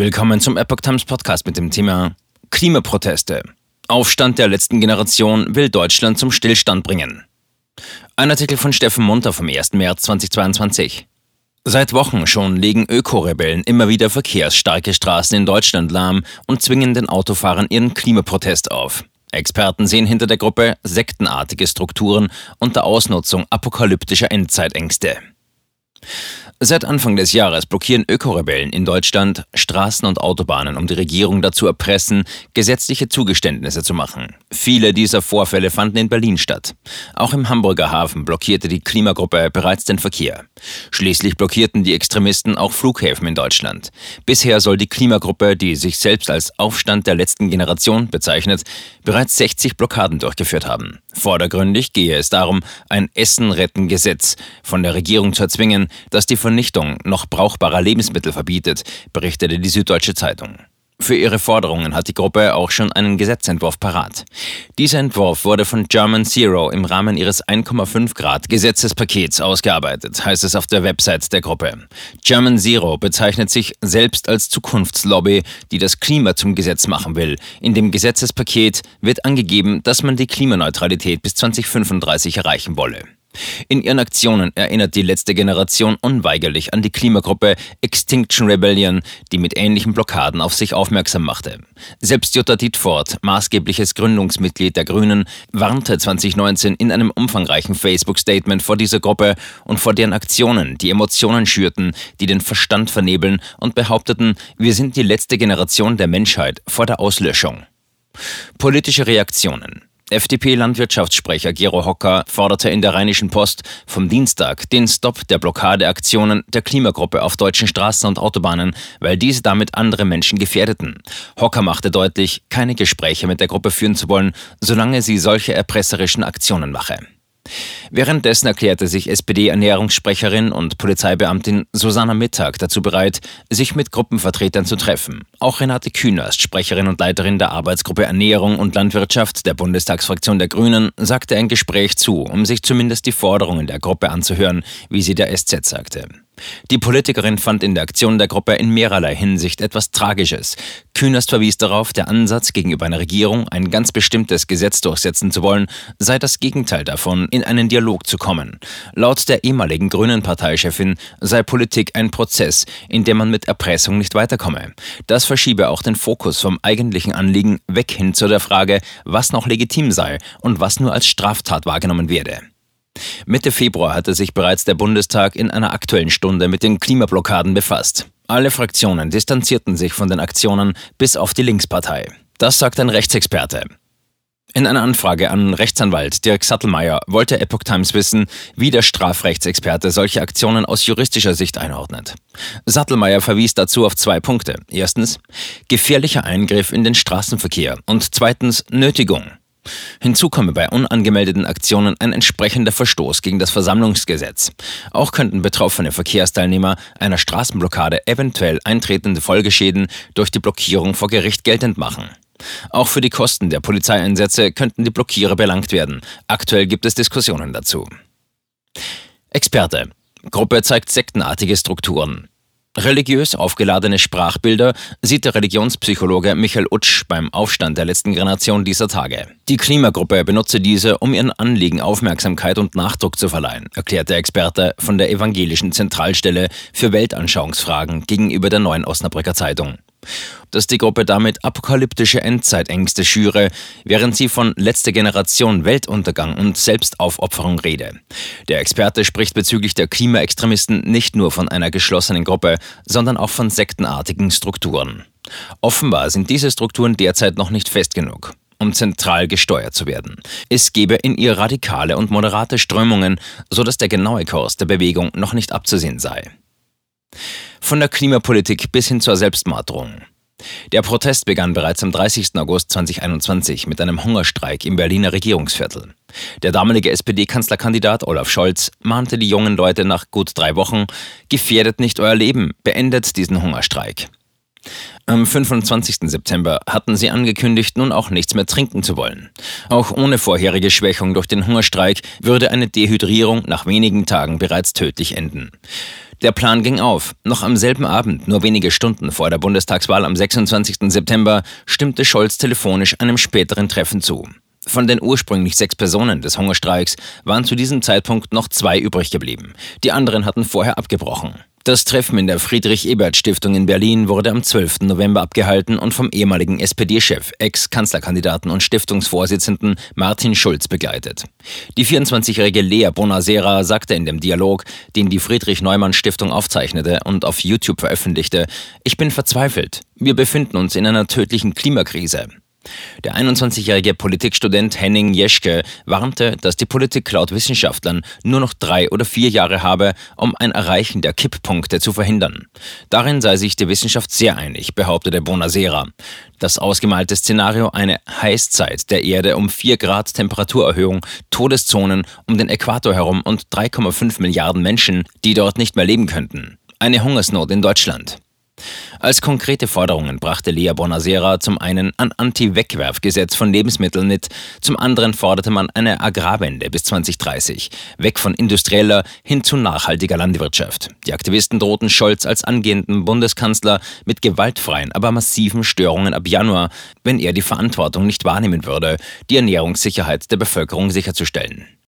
Willkommen zum Epoch Times Podcast mit dem Thema Klimaproteste. Aufstand der letzten Generation will Deutschland zum Stillstand bringen. Ein Artikel von Steffen Munter vom 1. März 2022. Seit Wochen schon legen Ökorebellen immer wieder verkehrsstarke Straßen in Deutschland lahm und zwingen den Autofahrern ihren Klimaprotest auf. Experten sehen hinter der Gruppe sektenartige Strukturen unter Ausnutzung apokalyptischer Endzeitängste. Seit Anfang des Jahres blockieren Ökorebellen in Deutschland Straßen und Autobahnen, um die Regierung dazu erpressen, gesetzliche Zugeständnisse zu machen. Viele dieser Vorfälle fanden in Berlin statt. Auch im Hamburger Hafen blockierte die Klimagruppe bereits den Verkehr. Schließlich blockierten die Extremisten auch Flughäfen in Deutschland. Bisher soll die Klimagruppe, die sich selbst als Aufstand der letzten Generation bezeichnet, bereits 60 Blockaden durchgeführt haben. Vordergründig gehe es darum, ein Essen-Retten-Gesetz von der Regierung zu erzwingen, das die Vernichtung noch brauchbarer Lebensmittel verbietet, berichtete die Süddeutsche Zeitung. Für ihre Forderungen hat die Gruppe auch schon einen Gesetzentwurf parat. Dieser Entwurf wurde von German Zero im Rahmen ihres 1,5 Grad Gesetzespakets ausgearbeitet, heißt es auf der Website der Gruppe. German Zero bezeichnet sich selbst als Zukunftslobby, die das Klima zum Gesetz machen will. In dem Gesetzespaket wird angegeben, dass man die Klimaneutralität bis 2035 erreichen wolle. In ihren Aktionen erinnert die letzte Generation unweigerlich an die Klimagruppe Extinction Rebellion, die mit ähnlichen Blockaden auf sich aufmerksam machte. Selbst Jutta Dietfort, maßgebliches Gründungsmitglied der Grünen, warnte 2019 in einem umfangreichen Facebook-Statement vor dieser Gruppe und vor deren Aktionen, die Emotionen schürten, die den Verstand vernebeln und behaupteten, wir sind die letzte Generation der Menschheit vor der Auslöschung. Politische Reaktionen FDP-Landwirtschaftssprecher Gero Hocker forderte in der Rheinischen Post vom Dienstag den Stopp der Blockadeaktionen der Klimagruppe auf deutschen Straßen und Autobahnen, weil diese damit andere Menschen gefährdeten. Hocker machte deutlich, keine Gespräche mit der Gruppe führen zu wollen, solange sie solche erpresserischen Aktionen mache. Währenddessen erklärte sich SPD-Ernährungssprecherin und Polizeibeamtin Susanna Mittag dazu bereit, sich mit Gruppenvertretern zu treffen. Auch Renate Künast, Sprecherin und Leiterin der Arbeitsgruppe Ernährung und Landwirtschaft der Bundestagsfraktion der Grünen, sagte ein Gespräch zu, um sich zumindest die Forderungen der Gruppe anzuhören, wie sie der SZ sagte. Die Politikerin fand in der Aktion der Gruppe in mehrerlei Hinsicht etwas Tragisches. Künast verwies darauf, der Ansatz gegenüber einer Regierung, ein ganz bestimmtes Gesetz durchsetzen zu wollen, sei das Gegenteil davon, in einen Dialog zu kommen. Laut der ehemaligen grünen Parteichefin sei Politik ein Prozess, in dem man mit Erpressung nicht weiterkomme. Das verschiebe auch den Fokus vom eigentlichen Anliegen weg hin zu der Frage, was noch legitim sei und was nur als Straftat wahrgenommen werde. Mitte Februar hatte sich bereits der Bundestag in einer aktuellen Stunde mit den Klimablockaden befasst. Alle Fraktionen distanzierten sich von den Aktionen bis auf die Linkspartei. Das sagt ein Rechtsexperte. In einer Anfrage an Rechtsanwalt Dirk Sattelmeier wollte Epoch Times wissen, wie der Strafrechtsexperte solche Aktionen aus juristischer Sicht einordnet. Sattelmeier verwies dazu auf zwei Punkte. Erstens gefährlicher Eingriff in den Straßenverkehr und zweitens Nötigung. Hinzu komme bei unangemeldeten Aktionen ein entsprechender Verstoß gegen das Versammlungsgesetz. Auch könnten betroffene Verkehrsteilnehmer einer Straßenblockade eventuell eintretende Folgeschäden durch die Blockierung vor Gericht geltend machen. Auch für die Kosten der Polizeieinsätze könnten die Blockierer belangt werden. Aktuell gibt es Diskussionen dazu. Experte. Gruppe zeigt sektenartige Strukturen. Religiös aufgeladene Sprachbilder sieht der Religionspsychologe Michael Utsch beim Aufstand der letzten Generation dieser Tage. Die Klimagruppe benutze diese, um ihren Anliegen Aufmerksamkeit und Nachdruck zu verleihen, erklärt der Experte von der Evangelischen Zentralstelle für Weltanschauungsfragen gegenüber der Neuen Osnabrücker Zeitung dass die Gruppe damit apokalyptische Endzeitängste schüre, während sie von letzter Generation Weltuntergang und Selbstaufopferung rede. Der Experte spricht bezüglich der Klimaextremisten nicht nur von einer geschlossenen Gruppe, sondern auch von sektenartigen Strukturen. Offenbar sind diese Strukturen derzeit noch nicht fest genug um zentral gesteuert zu werden. Es gebe in ihr radikale und moderate Strömungen, so dass der genaue Kurs der Bewegung noch nicht abzusehen sei. Von der Klimapolitik bis hin zur Selbstmarterung. Der Protest begann bereits am 30. August 2021 mit einem Hungerstreik im Berliner Regierungsviertel. Der damalige SPD-Kanzlerkandidat Olaf Scholz mahnte die jungen Leute nach gut drei Wochen, gefährdet nicht euer Leben, beendet diesen Hungerstreik. Am 25. September hatten sie angekündigt, nun auch nichts mehr trinken zu wollen. Auch ohne vorherige Schwächung durch den Hungerstreik würde eine Dehydrierung nach wenigen Tagen bereits tödlich enden. Der Plan ging auf. Noch am selben Abend, nur wenige Stunden vor der Bundestagswahl am 26. September, stimmte Scholz telefonisch einem späteren Treffen zu. Von den ursprünglich sechs Personen des Hungerstreiks waren zu diesem Zeitpunkt noch zwei übrig geblieben. Die anderen hatten vorher abgebrochen. Das Treffen in der Friedrich-Ebert-Stiftung in Berlin wurde am 12. November abgehalten und vom ehemaligen SPD-Chef, Ex-Kanzlerkandidaten und Stiftungsvorsitzenden Martin Schulz begleitet. Die 24-jährige Lea Bonasera sagte in dem Dialog, den die Friedrich-Neumann-Stiftung aufzeichnete und auf YouTube veröffentlichte, ich bin verzweifelt. Wir befinden uns in einer tödlichen Klimakrise. Der 21-jährige Politikstudent Henning Jeschke warnte, dass die Politik laut Wissenschaftlern nur noch drei oder vier Jahre habe, um ein Erreichen der Kipppunkte zu verhindern. Darin sei sich die Wissenschaft sehr einig, behauptete Bonasera. Das ausgemalte Szenario eine Heißzeit der Erde um 4 Grad Temperaturerhöhung, Todeszonen um den Äquator herum und 3,5 Milliarden Menschen, die dort nicht mehr leben könnten. Eine Hungersnot in Deutschland. Als konkrete Forderungen brachte Lea Bonasera zum einen ein Anti-Wegwerfgesetz von Lebensmitteln mit, zum anderen forderte man eine Agrarwende bis 2030, weg von industrieller hin zu nachhaltiger Landwirtschaft. Die Aktivisten drohten Scholz als angehenden Bundeskanzler mit gewaltfreien, aber massiven Störungen ab Januar, wenn er die Verantwortung nicht wahrnehmen würde, die Ernährungssicherheit der Bevölkerung sicherzustellen.